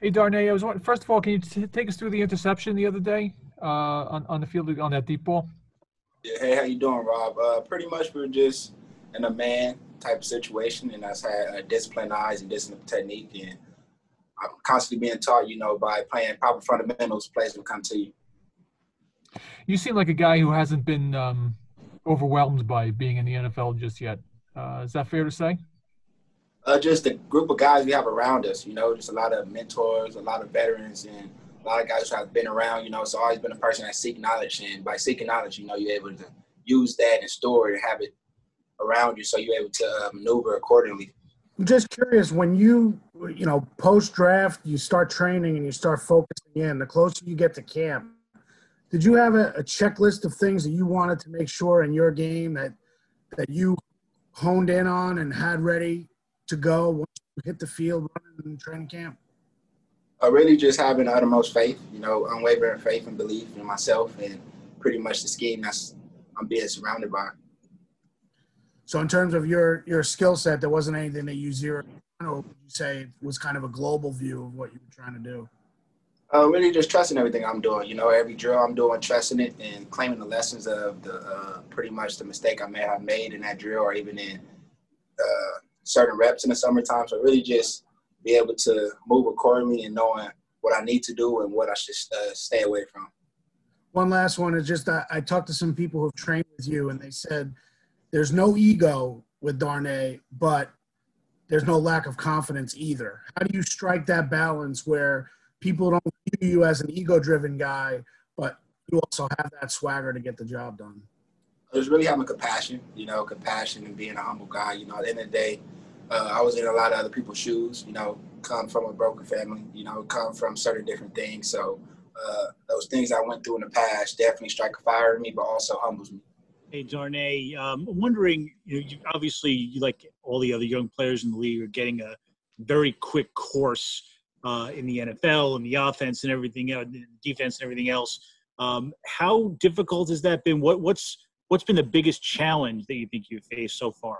Hey, Darnay, I was wondering, first of all, can you t- take us through the interception the other day uh, on, on the field on that deep ball? Yeah, hey, how you doing, Rob? Uh, pretty much we're just in a man type of situation, and that's had uh, disciplined eyes and disciplined technique, and I'm constantly being taught, you know, by playing proper fundamentals, plays will come to you. You seem like a guy who hasn't been um, overwhelmed by being in the NFL just yet. Uh, is that fair to say? Uh, just the group of guys we have around us, you know, just a lot of mentors, a lot of veterans, and a lot of guys who have been around, you know, it's always been a person that seek knowledge. And by seeking knowledge, you know, you're able to use that and store it and have it around you so you're able to uh, maneuver accordingly. I'm just curious when you, you know, post draft, you start training and you start focusing in, the closer you get to camp, did you have a, a checklist of things that you wanted to make sure in your game that, that you honed in on and had ready to go once you hit the field running in training camp? Uh, really just having uttermost faith, you know, unwavering faith and belief in myself and pretty much the scheme that's I'm being surrounded by. So in terms of your your skill set, there wasn't anything that you zeroed or would you say it was kind of a global view of what you were trying to do? Uh, really just trusting everything I'm doing. You know, every drill I'm doing, trusting it and claiming the lessons of the uh, pretty much the mistake I may have made in that drill or even in uh, certain reps in the summertime. So really just be able to move accordingly and knowing what I need to do and what I should uh, stay away from. One last one is just I, I talked to some people who've trained with you, and they said there's no ego with Darnay, but there's no lack of confidence either. How do you strike that balance where people don't view you as an ego-driven guy, but you also have that swagger to get the job done? It's really having compassion, you know, compassion and being a humble guy. You know, at the end of the day, uh, I was in a lot of other people's shoes. You know, come from a broken family. You know, come from certain different things. So uh, those things I went through in the past definitely strike a fire in me, but also humbles me. Hey, Darnay, um, I'm wondering, you, know, you obviously, you like all the other young players in the league, are getting a very quick course uh, in the NFL and the offense and everything, uh, defense and everything else. Um, how difficult has that been? What, what's what's been the biggest challenge that you think you've faced so far?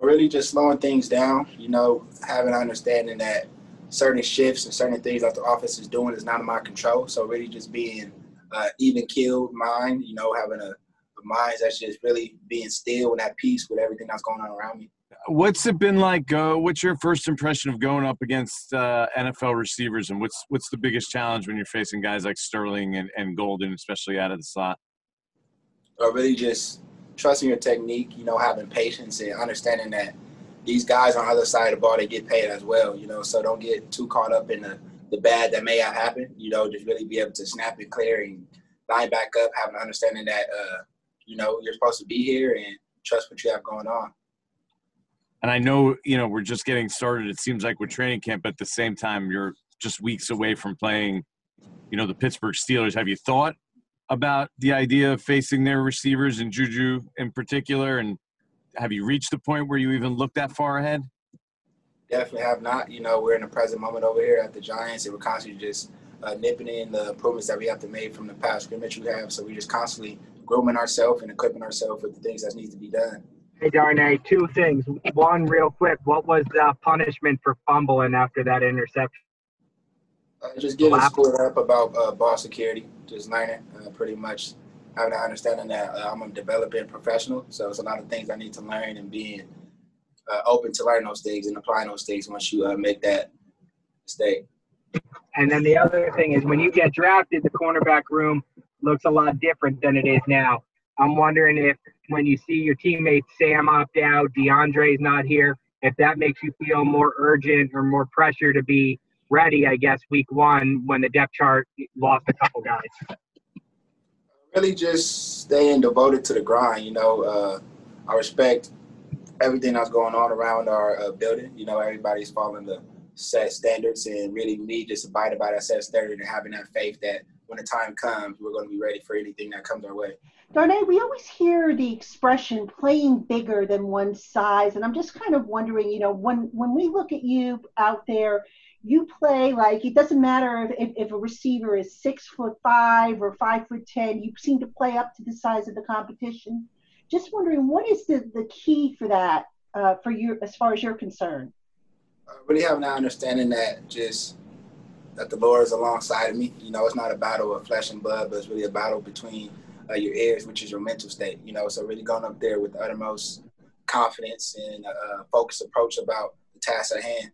Really, just slowing things down. You know, having an understanding that certain shifts and certain things that the office is doing is not in my control. So really, just being uh, even killed mind. You know, having a, a mind that's just really being still and at peace with everything that's going on around me. What's it been like? Uh, what's your first impression of going up against uh, NFL receivers, and what's what's the biggest challenge when you're facing guys like Sterling and, and Golden, especially out of the slot? Or really just trusting your technique, you know, having patience and understanding that these guys on the other side of the ball they get paid as well, you know. So don't get too caught up in the, the bad that may have happened, you know, just really be able to snap it clear and line back up, having an understanding that uh, you know, you're supposed to be here and trust what you have going on. And I know, you know, we're just getting started. It seems like we're training camp, but at the same time, you're just weeks away from playing, you know, the Pittsburgh Steelers. Have you thought about the idea of facing their receivers and Juju in particular? And have you reached the point where you even look that far ahead? Definitely have not. You know, we're in the present moment over here at the Giants, and we're constantly just uh, nipping in the improvements that we have to make from the past scrimmage we have. So we're just constantly grooming ourselves and equipping ourselves with the things that need to be done. Hey, Darnay, two things. One, real quick, what was the punishment for fumbling after that interception? Uh, just getting schooled up about uh, ball security, just learning uh, pretty much having an understanding that uh, I'm a developing professional. So it's a lot of things I need to learn and being uh, open to learn those things and applying those things once you uh, make that mistake. And then the other thing is when you get drafted, the cornerback room looks a lot different than it is now. I'm wondering if when you see your teammate Sam opt out, DeAndre's not here, if that makes you feel more urgent or more pressure to be ready, I guess, week one when the depth chart lost a couple guys. Really just staying devoted to the grind. You know, uh, I respect everything that's going on around our uh, building. You know, everybody's following the set standards and really me just abiding by that set standard and having that faith that when the time comes, we're going to be ready for anything that comes our way. Darnay, we always hear the expression playing bigger than one's size. And I'm just kind of wondering, you know, when, when we look at you out there, you play like it doesn't matter if, if a receiver is six foot five or five foot ten, you seem to play up to the size of the competition. Just wondering, what is the, the key for that uh, for you as far as you're concerned? Uh, really having that understanding that just that the Lord is alongside of me. You know, it's not a battle of flesh and blood, but it's really a battle between uh, your ears, which is your mental state. You know, so really going up there with the uttermost confidence and a uh, focused approach about the task at hand.